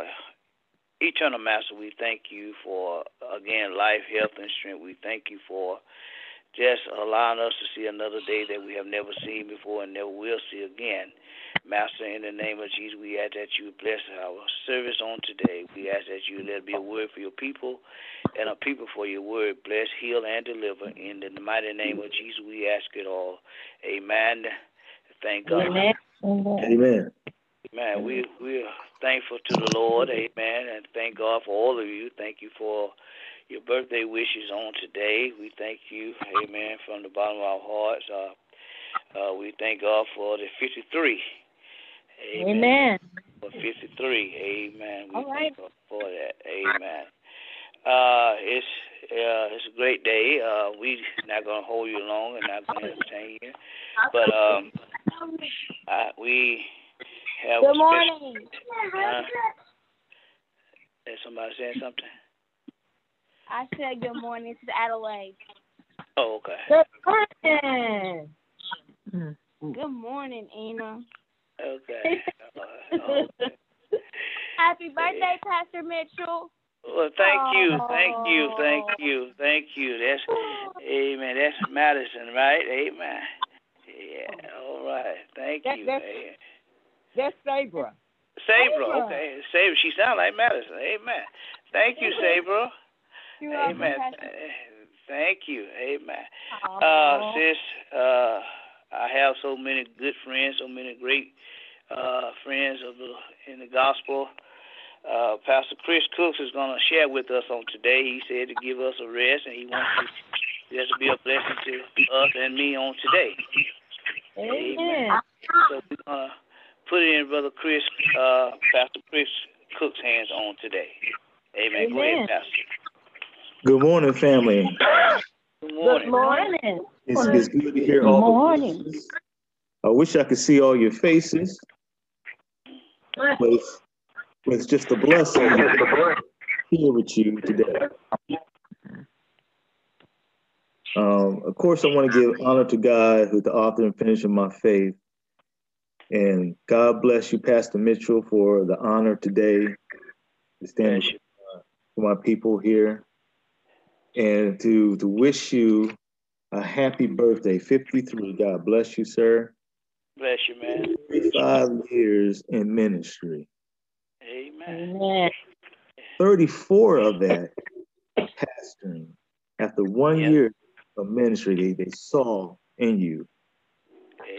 Uh, Shall? Eternal Master, we thank you for, again, life, health, and strength. We thank you for just allowing us to see another day that we have never seen before and never will see again. Master, in the name of Jesus, we ask that you bless our service on today. We ask that you let it be a word for your people and a people for your word. Bless, heal, and deliver. In the mighty name of Jesus, we ask it all. Amen. Thank God. Amen. Amen. Amen. We we are thankful to the Lord, Amen, and thank God for all of you. Thank you for your birthday wishes on today. We thank you, Amen, from the bottom of our hearts. Uh, uh, we thank God for the 53. Amen. Amen. For 53, Amen. We All right. thank God for that, Amen. Uh, it's uh, it's a great day. Uh, we not gonna hold you long and not gonna entertain you, but um, uh, we have Good special- morning. Uh, is somebody saying something? I said good morning to Adelaide. Oh, okay. Good morning. Good morning, Ina. Okay. Uh, okay. Happy birthday, Pastor Mitchell. Well, thank you, thank you, thank you, thank you. That's, amen. That's Madison, right? Amen. Yeah. All right. Thank That- you. That's- Sabra. Sabra, Sabra. okay. Sabra, she sounds like Madison. Amen. Thank you, Sabra. You're Amen. Thank you. Amen. Uh, sis, uh, I have so many good friends, so many great uh, friends of the in the gospel. Uh, Pastor Chris Cooks is going to share with us on today. He said to give us a rest, and he wants to just be a blessing to us and me on today. Amen. So we're going to put it in Brother Chris, uh, Pastor Chris Cook's hands on today. Amen. Go ahead, Pastor. Good morning, family. Good morning. Good morning. morning. It's, it's good to hear all the morning. voices. I wish I could see all your faces, but it's, it's just a blessing to here with you today. Um, of course, I want to give honor to God, who's the author and finisher of my faith. And God bless you, Pastor Mitchell, for the honor today to stand Bless you. for my people here and to to wish you a happy birthday 53 god bless you sir Bless you, man. 35 years in ministry Amen. Amen. 34 of that pastoring after one Yes. year of ministry they, they saw in you Amen.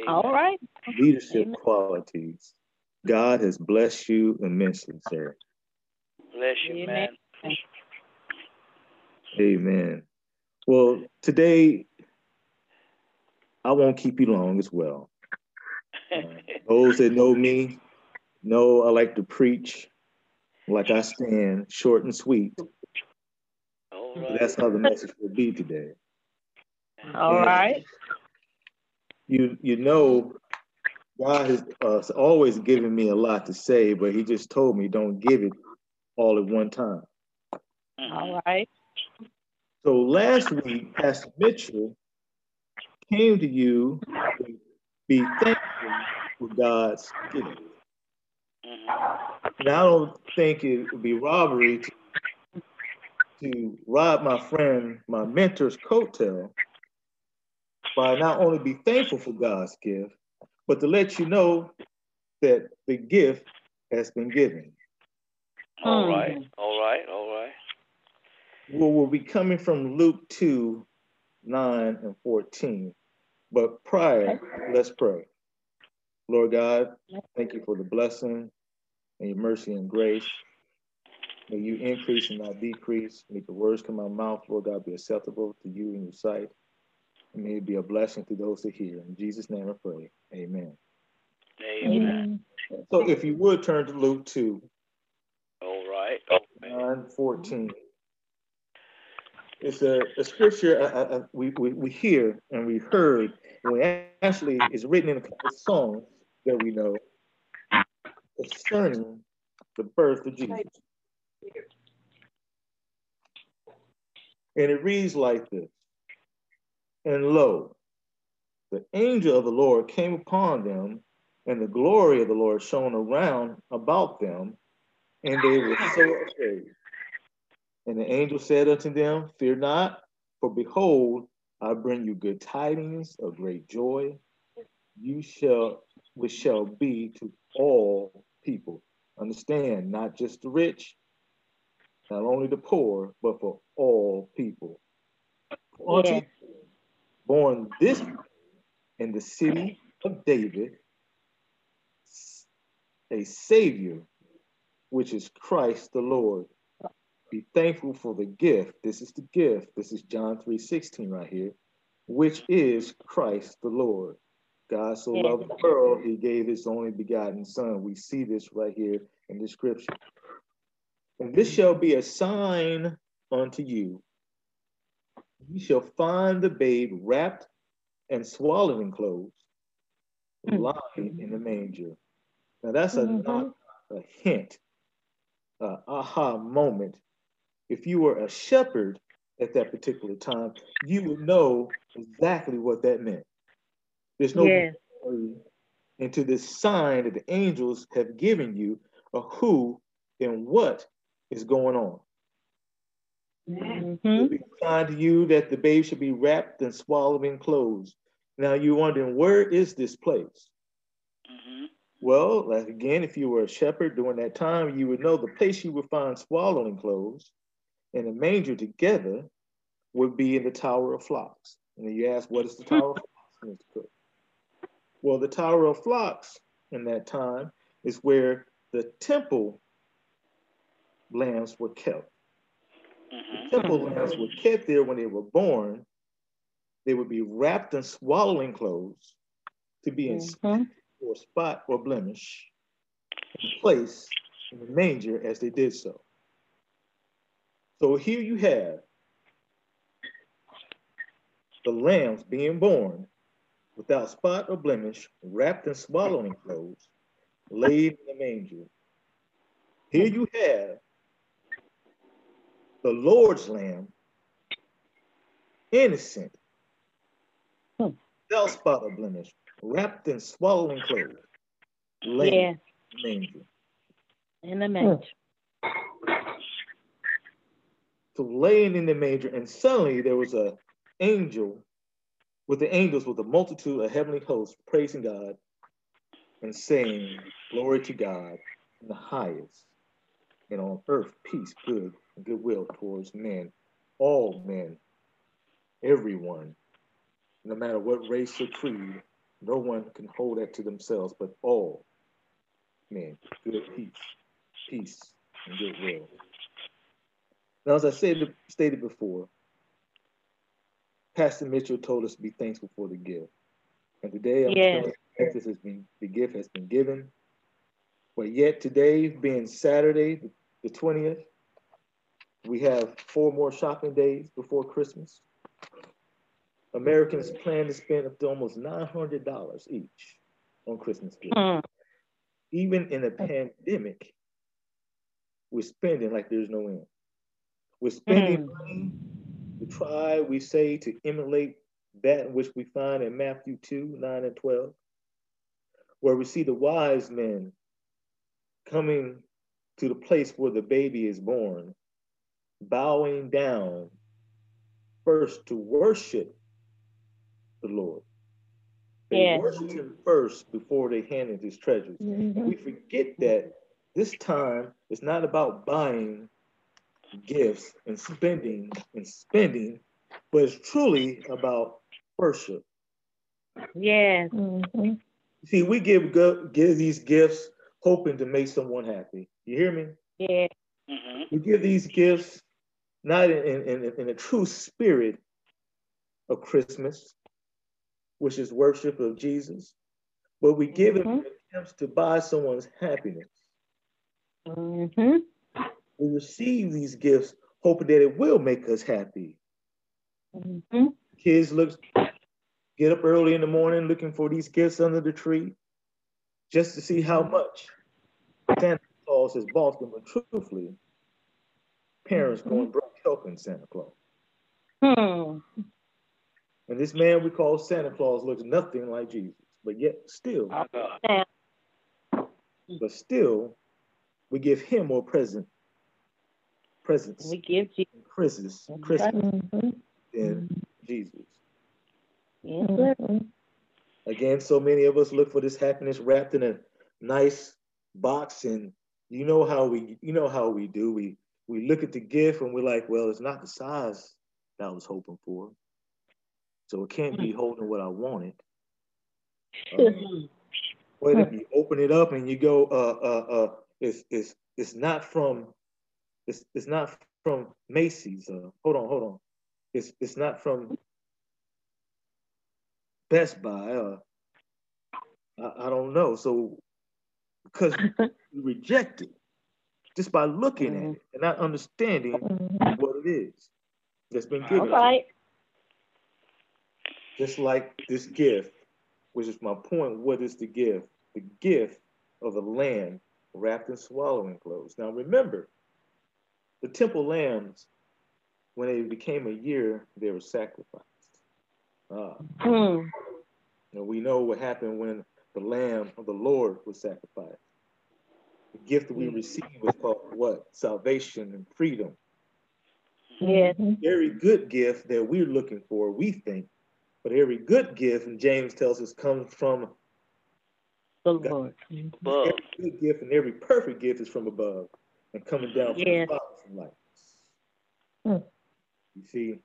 All right. leadership Amen. qualities god has blessed you immensely sir Bless you, Amen. man. amen well today i won't keep you long as well Uh, those that know me know I like to preach like I stand, short and sweet. All right. That's how the message will be today. All And right. You you know, God has uh, always given me a lot to say, but He just told me don't give it all at one time. Mhm. All right. So last week, Pastor Mitchell came to you to be thankful for God's gift. Mhm. And I don't think it would be robbery to, to rob my friend, my mentor's coattail by not only be thankful for God's gift, but to let you know that the gift has been given. All Mhm. right. All right. All right. Well, we'll be coming from Luke 2, 9 and 14. But prior, let's pray. Lord God, thank you for the blessing and your mercy and grace. May you increase and not decrease. May the words come out of my mouth, Lord God, be acceptable to you in your sight. And may it be a blessing to those that hear. In Jesus' name I pray. Amen. Amen. So if you would turn to Luke 2. All right. 9 14. It's a, a scripture uh, uh, uh, we, we, we hear and we heard, and we actually is written in a couple of songs that we know concerning the birth of Jesus. And it reads like this And lo, the angel of the Lord came upon them, and the glory of the Lord shone around about them, and they were ah. so afraid. And the angel said unto them, Fear not, for behold, I bring you good tidings of great joy, you shall which shall be to all people. Understand, not just the rich, not only the poor, but for all people. Born this in the city of David, a Savior, which is Christ the Lord. Be thankful for the gift. This is the gift. This is John 3 16 right here, which is Christ the Lord. God so loved the world, he gave his only begotten Son. We see this right here in the scripture. And this shall be a sign unto you. You shall find the babe wrapped and swallowed in clothes, mm-hmm. lying in the manger. Now that's a, mm-hmm. a hint, a aha moment. If you were a shepherd at that particular time, you would know exactly what that meant. There's no yes. into this sign that the angels have given you of who and what is going on. Mm-hmm. It's to you that the babe should be wrapped and swallowed in clothes. Now you're wondering, where is this place? Mm-hmm. Well, like again, if you were a shepherd during that time, you would know the place you would find swaddling clothes and a manger together would be in the Tower of Flocks. And you ask, what is the Tower of Flocks, Mr. Cook? Well, the Tower of Flocks in that time is where the temple lambs were kept. Mm-hmm. The temple lambs were kept there when they were born. They would be wrapped in swaddling clothes to be in mm-hmm. or spot or blemish and placed in the manger as they did so. So here you have the lambs being born without spot or blemish, wrapped in swaddling clothes, laid in the manger. Here you have the Lord's Lamb, innocent, hmm. without spot or blemish, wrapped in swaddling clothes, laid yeah. in the manger. In the manger. So laying in the manger, and suddenly there was an angel with the angels with a multitude of heavenly hosts praising God and saying, Glory to God in the highest, and on earth peace, good, goodwill towards men, all men, everyone, no matter what race or creed, no one can hold that to themselves, but all men, good peace, peace, and goodwill. Now, as I said stated before, Pastor Mitchell told us to be thankful for the gift. And today, I'm yes. this has been the gift has been given. But yet today, being Saturday, the 20th, we have four more shopping days before Christmas. Americans plan to spend up to almost $900 each on Christmas gifts. Mm. Even in a pandemic, we're spending like there's no end. We're spending mm. money we try, we say, to emulate that which we find in Matthew 2 9 and 12, where we see the wise men coming to the place where the baby is born, bowing down first to worship the Lord. They yeah. worship him first before they hand him his treasures. Mm-hmm. We forget that this time is not about buying gifts and spending and spending, but it's truly about worship. Yes. Mm-hmm. See, we give give these gifts hoping to make someone happy. You hear me? Yeah. Mm-hmm. We give these gifts not in, in, in a true spirit of Christmas, which is worship of Jesus, but we give mm-hmm. it attempts to buy someone's happiness. Mm-hmm. We receive these gifts hoping that it will make us happy. Mm-hmm. Kids look get up early in the morning looking for these gifts under the tree just to see how much Santa Claus has bought them. But truthfully, parents going broke helping Santa Claus. Hmm. And this man we call Santa Claus looks nothing like Jesus, but yet still, My but still, we give him more present presents we give you. and Christmas, Christmas Mm-hmm. than Jesus. Yes, sir. Again, so many of us look for this happiness wrapped in a nice box, and you know how we, you know how we do. We we look at the gift and we're like, well, it's not the size that I was hoping for, so it can't be holding what I wanted. Um, But if you open it up and you go, uh, uh, uh, it's it's it's not from, it's it's not from Macy's. Uh, hold on, hold on. It's it's not from Best Buy. Uh, I, I don't know. So because you reject it just by looking at it and not understanding what it is that's been given. All right. just like this gift, which is my point. What is the gift? The gift of a lamb wrapped in swaddling clothes. Now remember, the temple lambs, when they became a year, they were sacrificed. Ah, Hmm. and we know what happened when the lamb of the Lord was sacrificed. The gift that we receive is called what? Salvation and freedom. Yes. Very good gift that we're looking for, we think. But every good gift, and James tells us, comes from The Lord. Above. every good gift and every perfect gift is from above and coming down from Yes. the Father from light. Hmm. You see,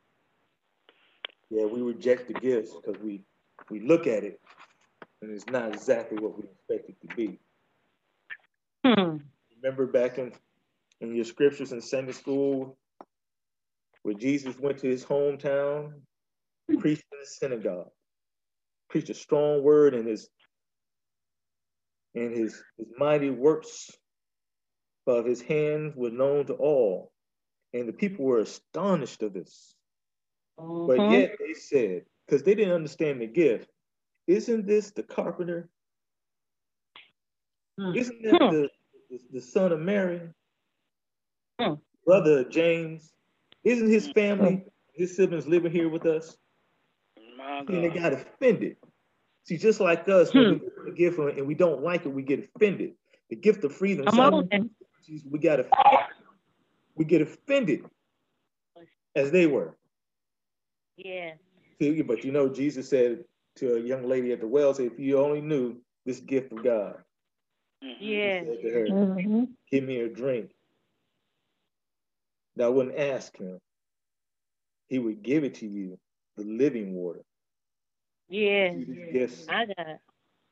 yeah, we reject the gifts because we we look at it and it's not exactly what we expect it to be. Hmm. Remember back in in your scriptures in Sunday school where Jesus went to his hometown, preached in the synagogue, preached a strong word and his and his, his mighty works of his hands were known to all. And the people were astonished of this. But Mhm. yet they said, because they didn't understand the gift, isn't this the carpenter? Hmm. Isn't that Hmm. the, the, the son of Mary? Hmm. Brother James? Isn't his family, his siblings living here with us? My And they got offended. See, just like us, when we a gift and we don't like it, we get offended. The gift of freedom, Come on. then. we got offended. we get offended as they were. Yeah. See, but you know, Jesus said to a young lady at the well, said, if you only knew this gift of God, Mhm. he Yeah. said to her, Mm-hmm. give me a drink. That I wouldn't ask him. He would give it to you, the living water. Yeah. See, these gifts I got it.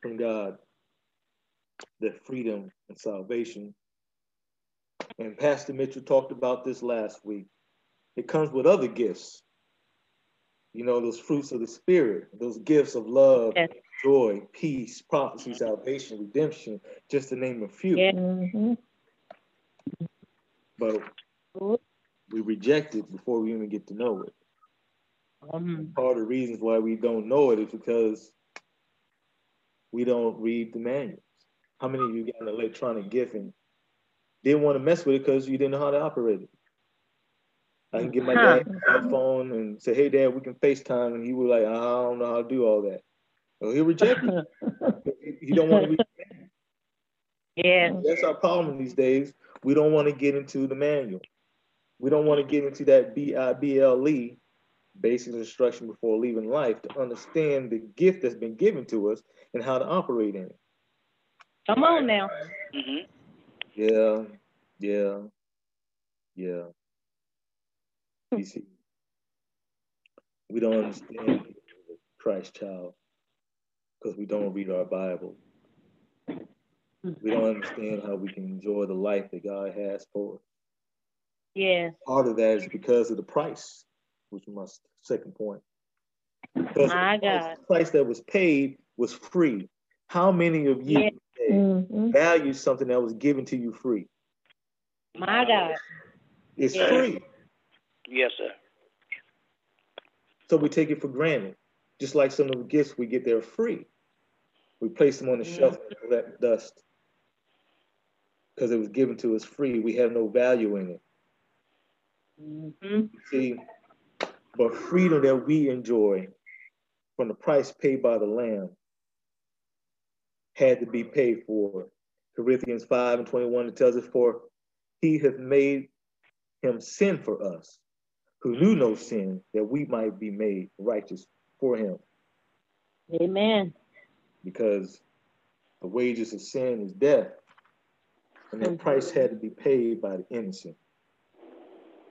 from God, the freedom and salvation. And Pastor Mitchell talked about this last week. It comes with other gifts. You know, those fruits of the Spirit, those gifts of love, Yes. Joy, peace, prophecy, salvation, redemption, just to name a few. Yeah. Mm-hmm. But we reject it before we even get to know it. Um, Part of the reasons why we don't know it is because we don't read the manuals. How many of you got an electronic gift and didn't want to mess with it because you didn't know how to operate it? I can get my Huh. dad a cell phone and say, "Hey, Dad, we can FaceTime," and he was like, "I don't know how to do all that." Well, he rejected it. He don't want to read. yeah. That's our problem these days. We don't want to get into the manual. We don't want to get into that B I B L E, basic instruction before leaving life, to understand the gift that's been given to us and how to operate in it. Come on now. Mhm. Yeah, yeah, yeah. You see, we don't understand Christ child because we don't read our Bible. We don't understand how we can enjoy the life that God has for us. Yeah. Part of that is because of the price, which is my second point. Because My the price, God. the price that was paid was free. How many of you Yeah. today Mhm. value something that was given to you free? My God. It's Yeah. free. Yes, sir. So we take it for granted. Just like some of the gifts we get, they're free. We placed them on the shelf and collect dust because it was given to us free. We have no value in it. hmm See, but freedom that we enjoy from the price paid by the Lamb had to be paid for. Corinthians 5 and 21, it tells us, For he hath made him sin for us, who knew no sin, that we might be made righteous for him. Amen. Because the wages of sin is death, and that mm-hmm. price had to be paid by the innocent,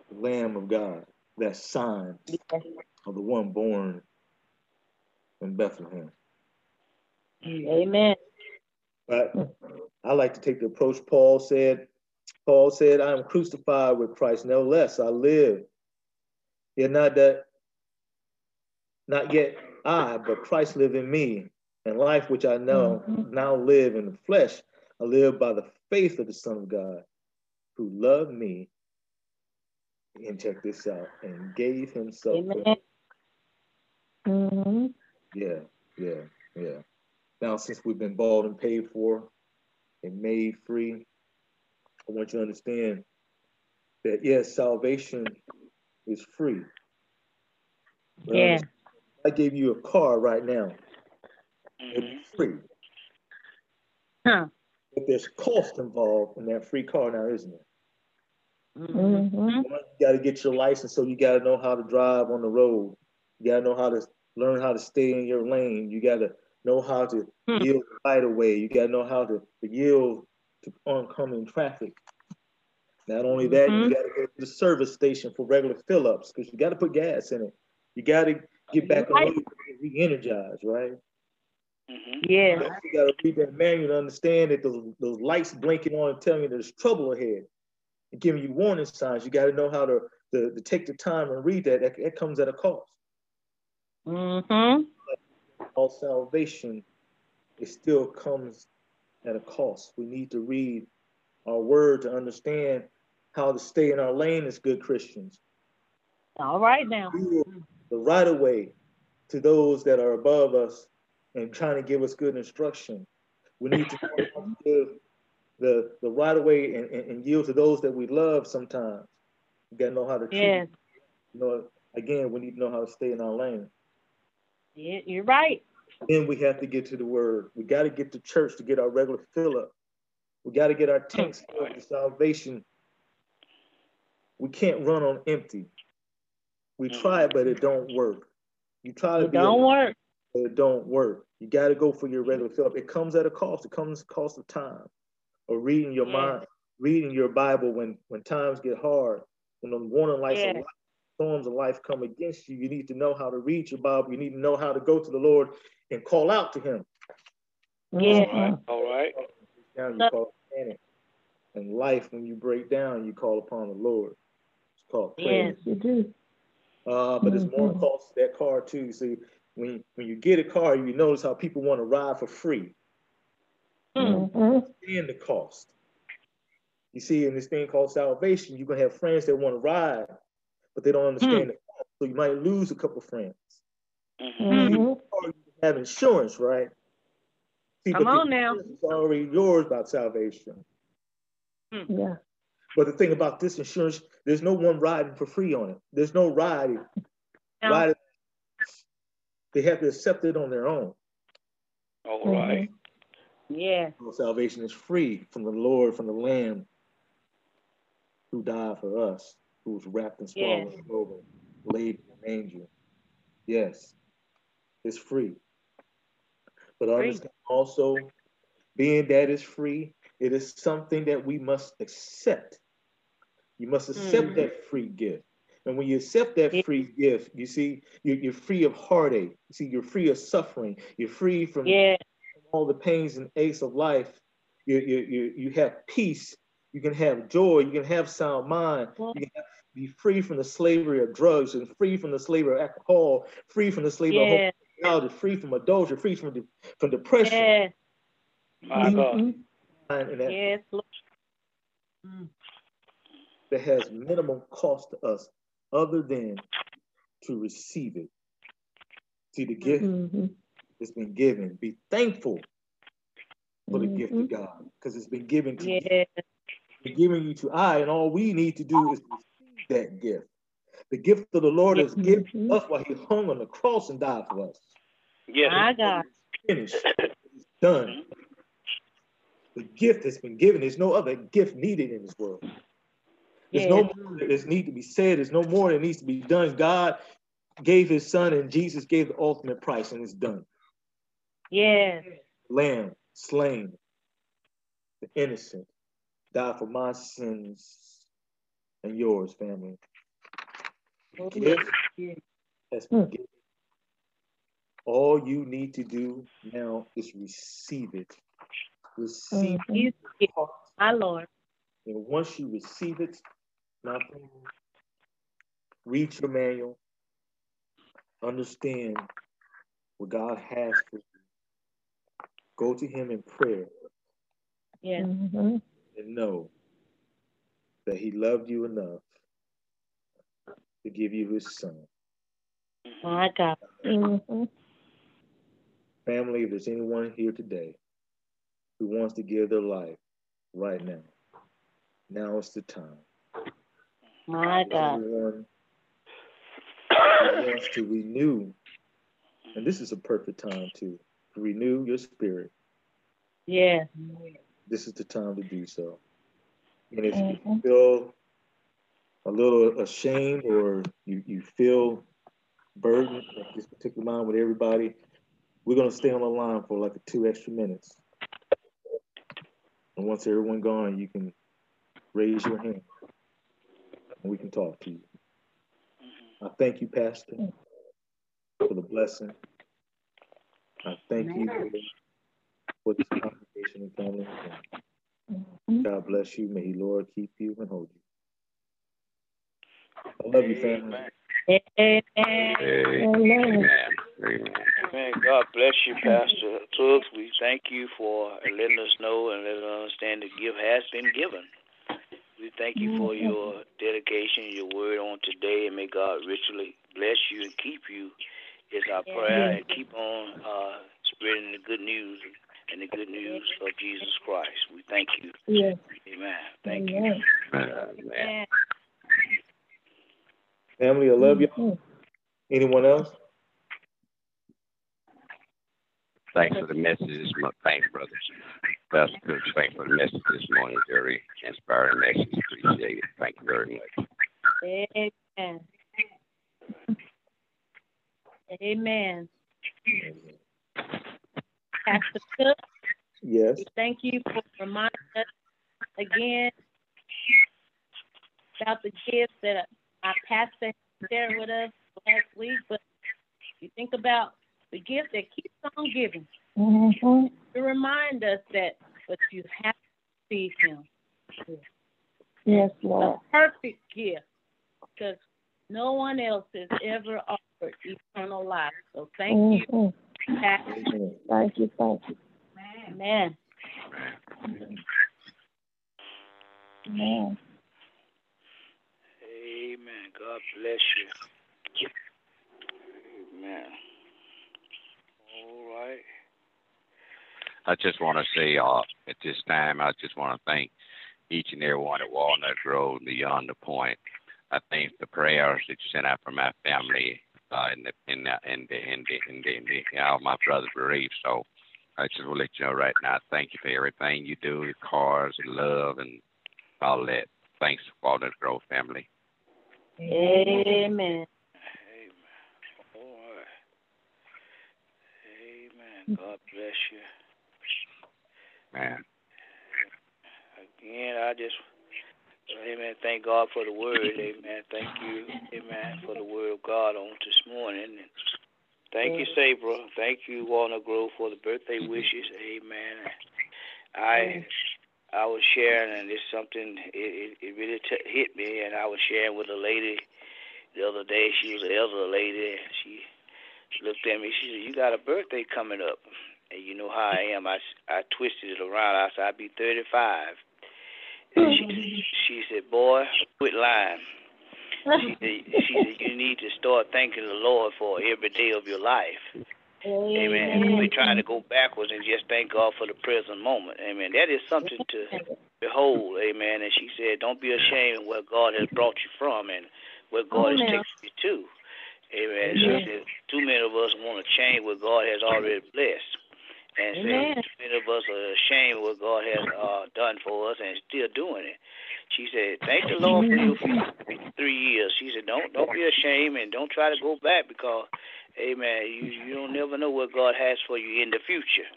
the Lamb of God, that sign of the one born in Bethlehem. Amen. But I like to take the approach Paul said. Paul said, I am crucified with Christ. No less I live. Yet not that, not yet I, but Christ live in me. And life which I know now live in the flesh, I live by the faith of the Son of God, who loved me. And check this out, and gave himself. for Amen. hmm Yeah, yeah, yeah. Now, since we've been bought and paid for and made free, I want you to understand that yes, salvation is free. But Yeah. I gave you a car right now, Mhm. it's free. Huh. But there's cost involved in that free car now, isn't it? Mm-hmm. You got to get your license, so you got to know how to drive on the road. You got to know how to learn how to stay in your lane. You got to know how to Hmm. yield right away. You got to know how to, to yield to oncoming traffic. Not only that, Mhm. you got to go to the service station for regular fill ups because you got to put gas in it. You got to get back on Right. and re-energize, right? Mhm. Yeah. You got to read that manual to understand that those, those lights blinking on and telling you there's trouble ahead and giving you warning signs. You got to know how to, to, to take the time and read that. that. That comes at a cost. Mm-hmm. All salvation, it still comes at a cost. We need to read our word to understand how to stay in our lane as good Christians. All right now. The right of way to those that are above us and trying to give us good instruction. We need to know how to give the, the right of way and, and, and yield to those that we love sometimes. We got to know how to treat. Yes. You know, again, we need to know how to stay in our lane. Yeah, you're right. Then we have to get to the word. We got to get to church to get our regular fill up. We got to get our tanks filled with salvation. We can't run on empty. We mm. try it, but it don't work. You try to It be don't work. But it don't work. You got to go for your regular fill up. It comes at a cost. It comes at a cost of time, or reading your Yeah. mind, reading your Bible when when times get hard, when the warning lights Yeah. of life, storms of life come against you. You need to know how to read your Bible. You need to know how to go to the Lord and call out to Him. Yeah. All right. Down, you call panic. And life, when you break down, you call upon the Lord. It's called praise. Yes. You do. Uh, but it's more Mhm. cost that car too. See, when when you get a car, you notice how people want to ride for free. Hmm. Mhm. and the cost. You see, in this thing called salvation, you're gonna have friends that want to ride, but they don't understand the cost. So you might lose a couple friends. Mhm. Mhm. You have insurance, right? See, Come but the on now. insurance is already yours about salvation. Yeah. But the thing about this insurance, there's no one riding for free on it. There's no riding. No. ride they have to accept it on their own. All right. Yeah. Salvation is free from the Lord, from the Lamb who died for us, who was wrapped in swaddling Yes. clothing, laid in an angel. Yes, it's free. But Free. understand also, being that it's free, it is something that we must accept. You must accept Mm. that free gift. And when you accept that Yeah. free gift, you see, you're, you're free of heartache. You see, you're free of suffering. You're free from Yeah. all the pains and aches of life. You, you, you, you have peace. You can have joy. You can have sound mind. You can have, be free from the slavery of drugs and free from the slavery of alcohol, free from the slavery of Yeah. homosexuality, free from adultery, free from, de- from depression. Yeah. My Mm-hmm. And that, Yes, Lord. That has minimum cost to us other than to receive it. See the gift Mm-hmm. that's been given. Be thankful for the gift Mhm. of God because it's been given to you. Yes. Been given you to I, and all we need to do is receive that gift. The gift of the Lord is given to Mhm. us while He hung on the cross and died for us. Yes. My God. It's finished. It's done. The gift that's been given. There's no other gift needed in this world. There's no more that needs to be said. There's no more that needs to be done. God gave His Son, and Jesus gave the ultimate price, and it's done. Yes. Lamb slain, the innocent, died for my sins and yours, family. Yes. has been given. All you need to do now is receive it. Receive Mhm. It. My Lord. And once you receive it, nothing, read your manual, understand what God has for you. Go to Him in prayer Yes. Mhm. and know that He loved you enough to give you His Son. My God. Mhm. Family, if there's anyone here today who wants to give their life right now, now is the time. My God. Everyone wants to renew, and this is a perfect time to renew your spirit. Yes. This is the time to do so. And if you Mhm. feel a little ashamed or you, you feel burdened at this particular time with everybody, we're going to stay on the line for like two extra minutes. And once everyone gone, you can raise your hand and we can talk to you. I thank you, Pastor, for the blessing. I thank you for this congregation and family. Mhm. God bless you. May He, Lord, keep you and hold you. I love you, family. Amen. Amen. Amen. God bless you, Pastor Tuggs. We thank you for letting us know and letting us understand the gift has been given. We thank you for your dedication, your word on today, and may God richly bless you and keep you. Is our prayer, and keep on uh, spreading the good news and the good news of Jesus Christ. We thank you. Yes. Amen. Thank you. Amen. Amen. Family, I love you. Mhm. Anyone else? Thanks for the messages. My thanks, brothers. Pastor Cook, thanks for the message this morning. Very inspiring message. Appreciate it. Thank you very much. Amen. Amen. Pastor Cook, Yes. thank you for reminding us again about the gifts that our pastor shared with us last week. But if you think about the gift that keeps on giving Mhm. to remind us that, but you have to receive him. Yes, Lord. a perfect gift because no one else has ever offered eternal life. So thank you, Mhm. Pastor. Amen. Thank you. Thank you. Amen. Amen. Amen. Amen. God bless you. Amen. All right. I just want to say uh, at this time, I just want to thank each and every one at Walnut Grove and beyond the point. I thank the prayers that you sent out for my family uh, and the and the and the and the, and the, and the, all my brothers bereaved. So I just want to let you know right now. Thank you for everything you do, the cars and love and all that. Thanks, Walnut Grove family. Amen. Amen. All right. Amen. God bless you. Man. Again, I just, amen, thank God for the word. Amen. Thank you, amen, for the word of God on this morning. And thank you, Sabra. Thank you, Walnut Grove, for the birthday wishes. Amen. I I was sharing, and it's something, it, it, it really t- hit me, and I was sharing with a lady the other day. She was an elder lady, and she looked at me. She said, "You got a birthday coming up." and you know how I am. I, I twisted it around. I said I'd be 35. And she, she said, "Boy, quit lying." She said, she said, "You need to start thanking the Lord for every day of your life." Amen. We're trying to go backwards and just thank God for the present moment. Amen. That is something to behold. Amen. And she said, Don't be ashamed of where God has brought you from and where God has taken you to. Amen. She said, Too many of us want to change what God has already blessed. And say, too many of us are ashamed of what God has uh, done for us and still doing it. She said, "Thank the Lord for your three years." She said, "Don't don't be ashamed and don't try to go back because Amen. You you don't never know what God has for you in the future.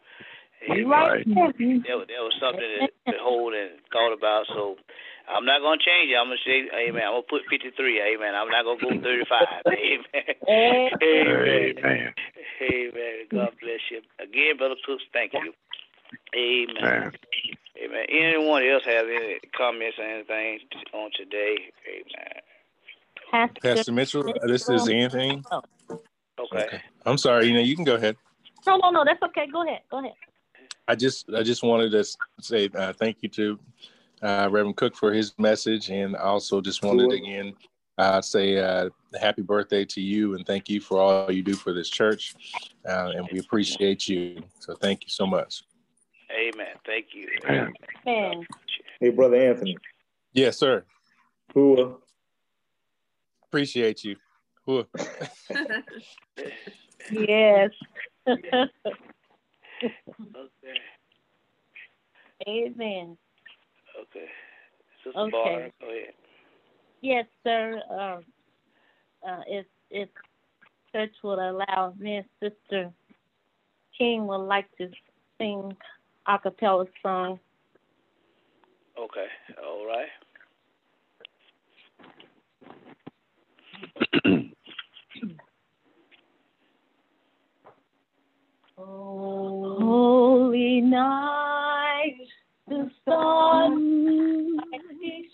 Amen. Right. That, was- that was something to behold and thought about. So I'm not gonna change it. I'm gonna say, Amen. I'm gonna put 53. Amen. I'm not gonna go 35. Amen. Amen. Amen. Amen. God bless you again, brother Cooks. Thank you. Amen. Amen. Amen. Anyone else have any comments or anything on today? Amen. Pastor, Pastor Mitchell, uh, this is Anthony. Okay. Okay. I'm sorry. You know, you can go ahead. No, no, no. That's okay. Go ahead. Go ahead. I just I just wanted to say uh, thank you to uh, Reverend Cook for his message, and I also just wanted to Sure. again uh, say uh, happy birthday to you, and thank you for all you do for this church, uh, and we appreciate you. So thank you so much. Amen. Thank you. Amen. Man. Hey, brother Anthony. Yes, sir. Who? Appreciate you. Whew. Yes. Okay. Amen. Okay. Okay. Barr, go ahead. Yes, sir. Uh, uh, if if church would allow me and Sister King would like to sing a cappella song. Okay. All right. Holy night, the sun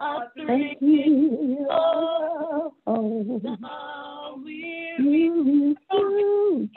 a three of the weary and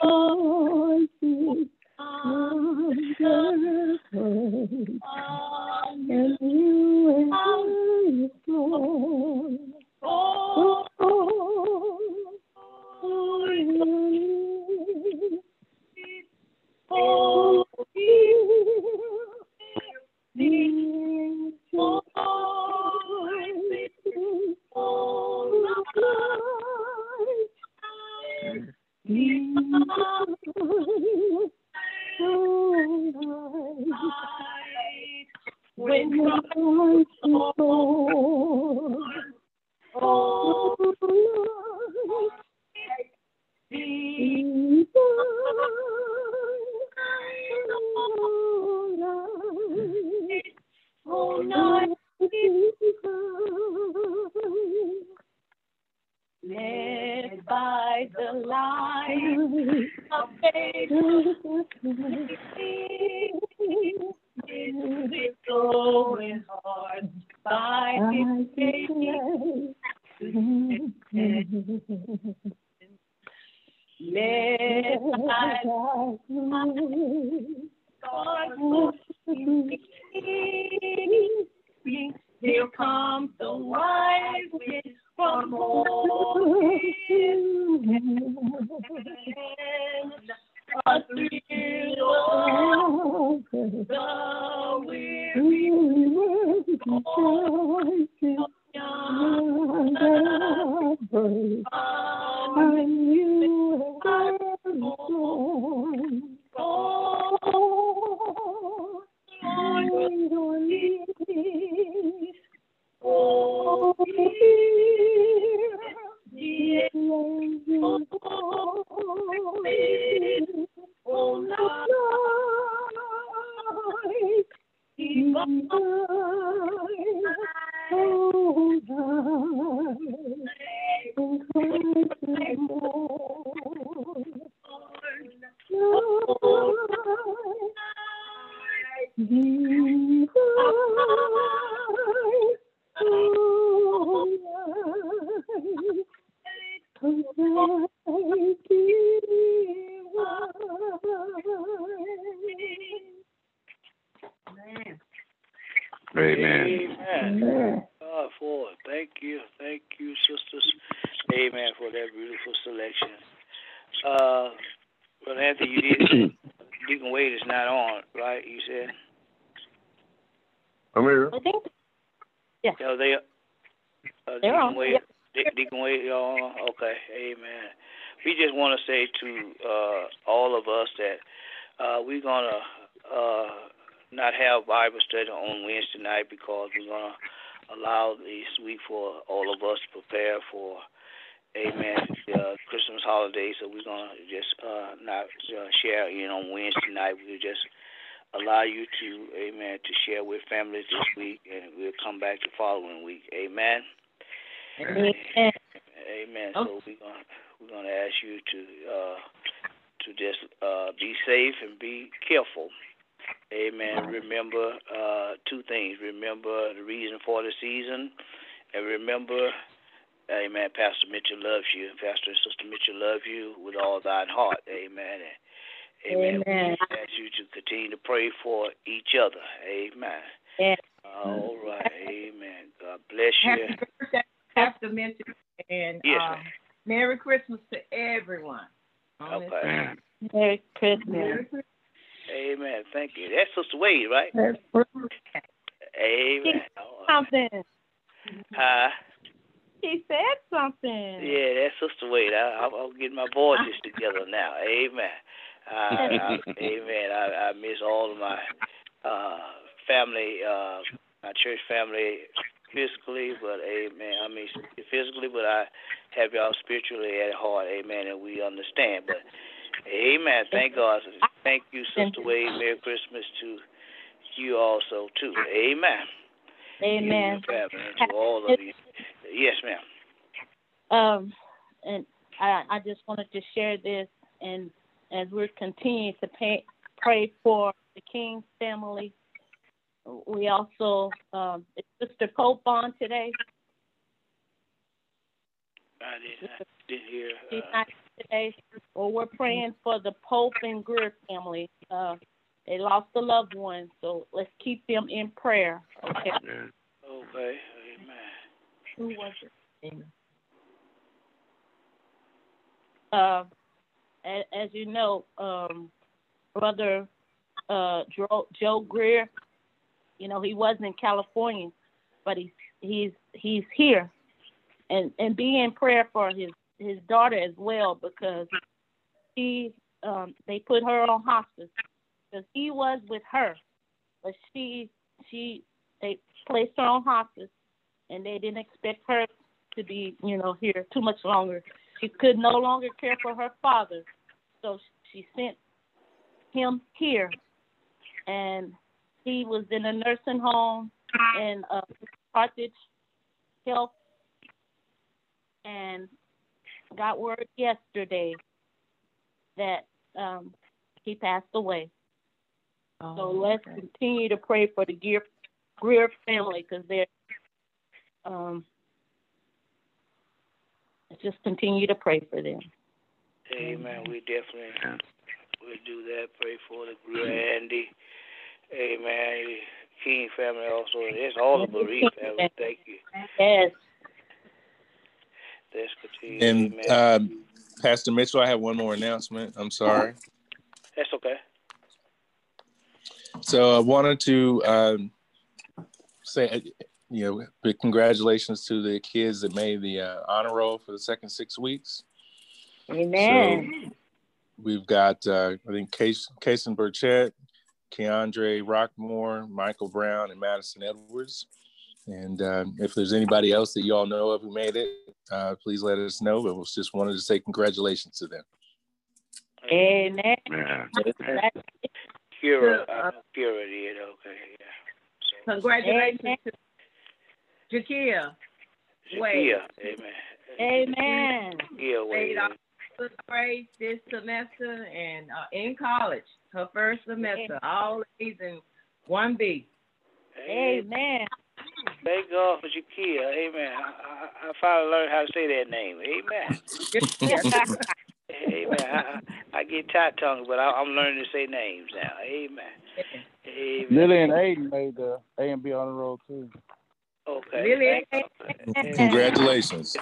Amen. Amen. God for it. Thank you. Thank you, sisters. Amen for that beautiful selection. Uh, Brother Anthony, you did, Deacon Wade is not on, right? You said? I'm here. I think Yeah, they, uh, They're Deacon on. Wade, De- Deacon Wade, y'all on? Okay, amen. We just want to say to uh, all of us that uh, we're going to uh, not have Bible study on Wednesday night because we're going to allow this week for all of us to prepare for, amen, the Christmas holiday. So we're going to just uh, not uh, share in on Wednesday night. We'll just allow you to, amen, to share with families this week, and we'll come back the following week. Amen. Amen. Amen. So we're gonna we're gonna ask you to uh to just uh be safe and be careful. Amen. Remember uh two things. Remember the reason for the season and remember Amen. Pastor Mitchell loves you. Pastor and Sister Mitchell love you with all thine heart. Amen. And, amen. Amen. We ask you to continue to pray for each other. Amen. Yes. All right. Amen. God bless you. Happy birthday, Pastor Mitchell, and Yes, uh. Merry Christmas to everyone. Okay. Merry Christmas. Merry Christmas. Amen. Thank you. That's Sister Wade, right? Amen. All right. Something. Huh? He said something. Yeah, that's Sister Wade. I, I'm, I'm getting my voices together now. Amen. I, I, amen. I, I miss all of my uh, family, uh, my church family physically, but amen. I mean physically, but I have y'all spiritually at heart. Amen. And we understand. But amen. Thank God. Thank you, Sister Wade. Merry Christmas to you also, too. Amen. Amen. You and your family, and to all of you. Yes, ma'am. Um, and I, I just wanted to share this, and as we're continuing to pay, pray for the King family, we also um, is Sister Pope on today. I didn't, I didn't hear. She's Uh, not today. Well, we're praying for the Pope and Greer family. Uh, they lost a loved one, so let's keep them in prayer. Okay. Yeah. okay. Amen. Who was it? Uh, as, as you know, um, brother uh, Joe, Joe Greer, you know, he wasn't in California, but he's he's he's here, and and be in prayer for his his daughter as well because he um, they put her on hospice because he was with her, but she she they placed her on hospice and they didn't expect her to be, you know, here too much longer. She could no longer care for her father, so she sent him here, and he was in a nursing home in uh, Carthage Health, and got word yesterday that um, he passed away. Oh, So let's continue to pray for the Greer, Greer family because they're um, let's just continue to pray for them. Amen. We definitely will do that. Pray for the Greer Andy. Amen. King family also. It's all the bereaved family. Thank you. Yes. Let's continue. And Amen. um, Pastor Mitchell, I have one more announcement. I'm sorry. That's okay. So I wanted to um, say, you know, big congratulations to the kids that made the uh, honor roll for the second six weeks. Amen. We've got, uh, I think, Case, Kason Burchett, Keandre Rockmore, Michael Brown, and Madison Edwards. And um, if there's anybody else that you all know of who made it, uh, please let us know. But we just wanted to say congratulations to them. Amen. Yeah. That's Kira, Uh, I know Okay, yeah. Congratulations Amen. to Jakia. Wade. Zakia, amen. Amen. Yeah, Wade. Made our first grade this semester and uh, in college, her first semester, all A's and one B. Amen. Thank God for Jakia. Amen. I, I, I finally learned how to say that name. Amen. Amen. I, I, I get tight tongue, but I, I'm learning to say names now. Amen. Amen. Lily and Aiden made the A and B on the road too. Okay. Lily Thank Congratulations.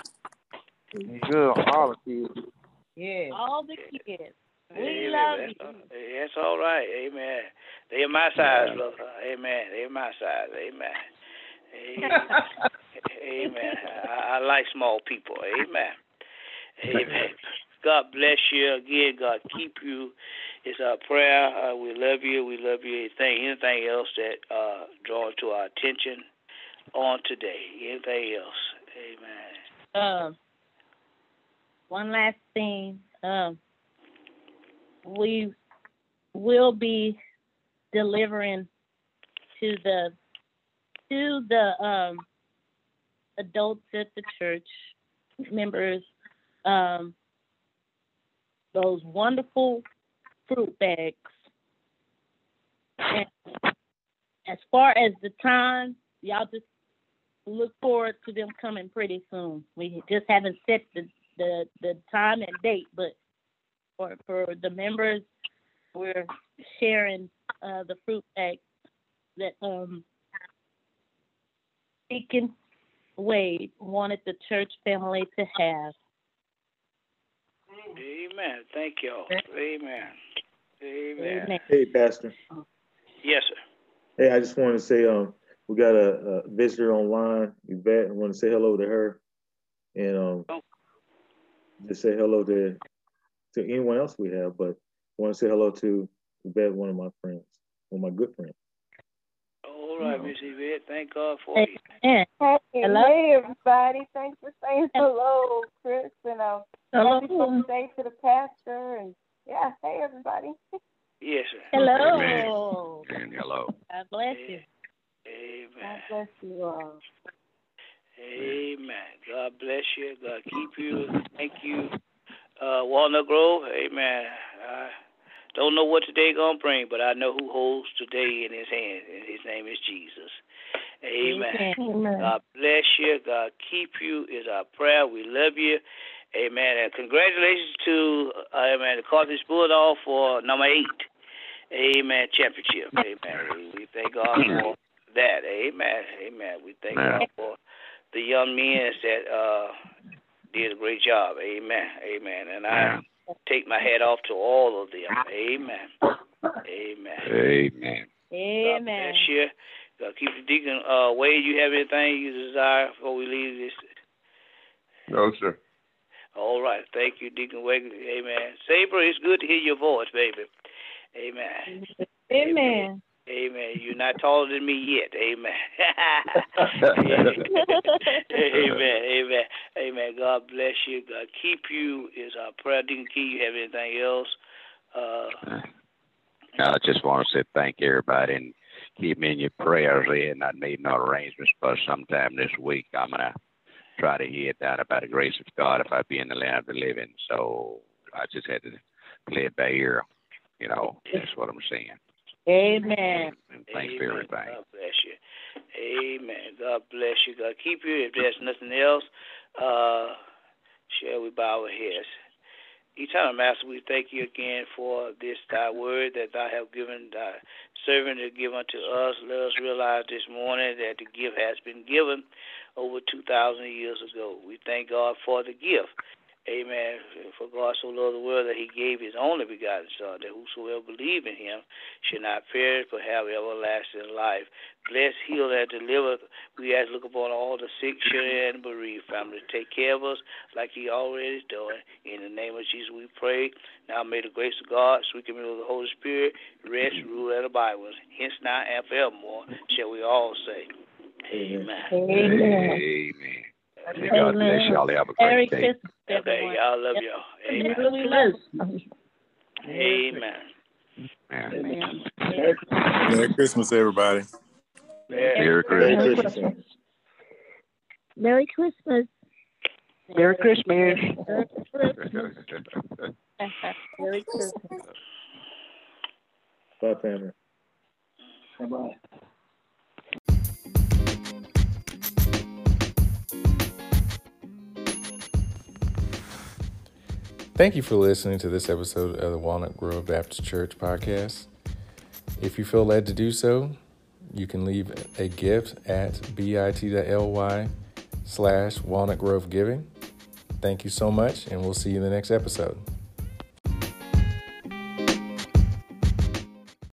Good on all the kids. Yeah. All the kids. We Amen. love you. all- that's all right. Amen. They're my size, brother. Amen. They're my size. Amen. Amen. I, I like small people. Amen. Amen. God bless you again. God keep you. It's our prayer. Uh, we love you. We love you. Anything, anything else that uh, to our attention on today? Anything else? Amen. Um, one last thing. Um, we will be delivering to the to the um, adults at the church members um, those wonderful fruit bags. And as far as the time, y'all just look forward to them coming pretty soon. We just haven't set the the, the time and date, but for for the members, we're sharing uh, the fruit bags that um Deacon Wade wanted the church family to have. Amen. Thank y'all. Amen. Amen. Amen. Hey, Pastor. Yes, sir. Hey, I just want to say, um, we got a, a visitor online, Yvette. I want to say hello to her, and um, Oh. just say hello to to anyone else we have. But I want to say hello to Yvette, one of my friends, one of my good friends. All right, Miss Yvette. Thank God for you. yeah. Hey, Hello? hey, everybody. Thanks for saying hello, Chris. And um, happy birthday to the pastor. And yeah, hey, everybody. Yes, sir. Hello. And hello. God bless you. Amen. God bless you all. Amen. God bless you. God keep you. Thank you. Uh, Walnut Grove. Amen. I don't know what today gonna bring, but I know who holds today in His hand, and His name is Jesus. Amen. Amen. God bless you. God keep you is our prayer. We love you. Amen. And congratulations to uh, Amen the Carthage Bulldog for number eight. Amen. Championship. Amen. We thank God for that. Amen. Amen. We thank God for the young men that uh, did a great job. Amen. Amen. And I take my hat off to all of them. Amen. Amen. Amen. Amen. God bless you. God keep the deacon. Uh, Wade, you have anything you desire before we leave this? No, sir. All right. Thank you, Deacon Wade. Amen. Saber, it's good to hear your voice, baby. Amen. Amen. Amen. You're not taller than me yet. Amen. Amen. Amen. Amen. God bless you. God keep you is our prayer. Deacon Key, you have anything else? Uh, I just want to say thank you, everybody, and keep me in your prayers. And I made no arrangements, but sometime this week I'm gonna try to hear down about the grace of God if I be in the land of the living. So I just had to play it by ear. You know, that's what I'm saying. Amen. And thanks for Amen. everything. God bless you. Amen. God bless you. God keep you. If there's nothing else, uh, shall we bow our heads? Eternal Master, we thank you again for this thy word that thou have given thy servant to give unto us. Let us realize this morning that the gift has been given over 2,000 years ago. We thank God for the gift. Amen. For God so loved the world that he gave his only begotten Son, that whosoever believe in him should not perish but have everlasting life. Bless, heal, and deliver. We ask, look upon all the sick, shut and bereaved family. Take care of us like he already is doing. In the name of Jesus, we pray. Now may the grace of God, sweet communion of the Holy Spirit, rest, rule, and abide with us. Hence now and forevermore, shall we all say. Amen. Amen. Amen. May God bless y'all. Have a Merry great day. Christmas, Okay, everyone. y'all love y'all. Amen. We love you. Amen. Amen. Merry Christmas, everybody. Merry Merry Christmas. Christmas. Merry Christmas. Merry Christmas. Merry Christmas. Bye, family. Bye-bye. Thank you for listening to this episode of the Walnut Grove Baptist Church podcast. If you feel led to do so, you can leave a gift at bit.ly slash walnut grove giving. Thank you so much, and we'll see you in the next episode.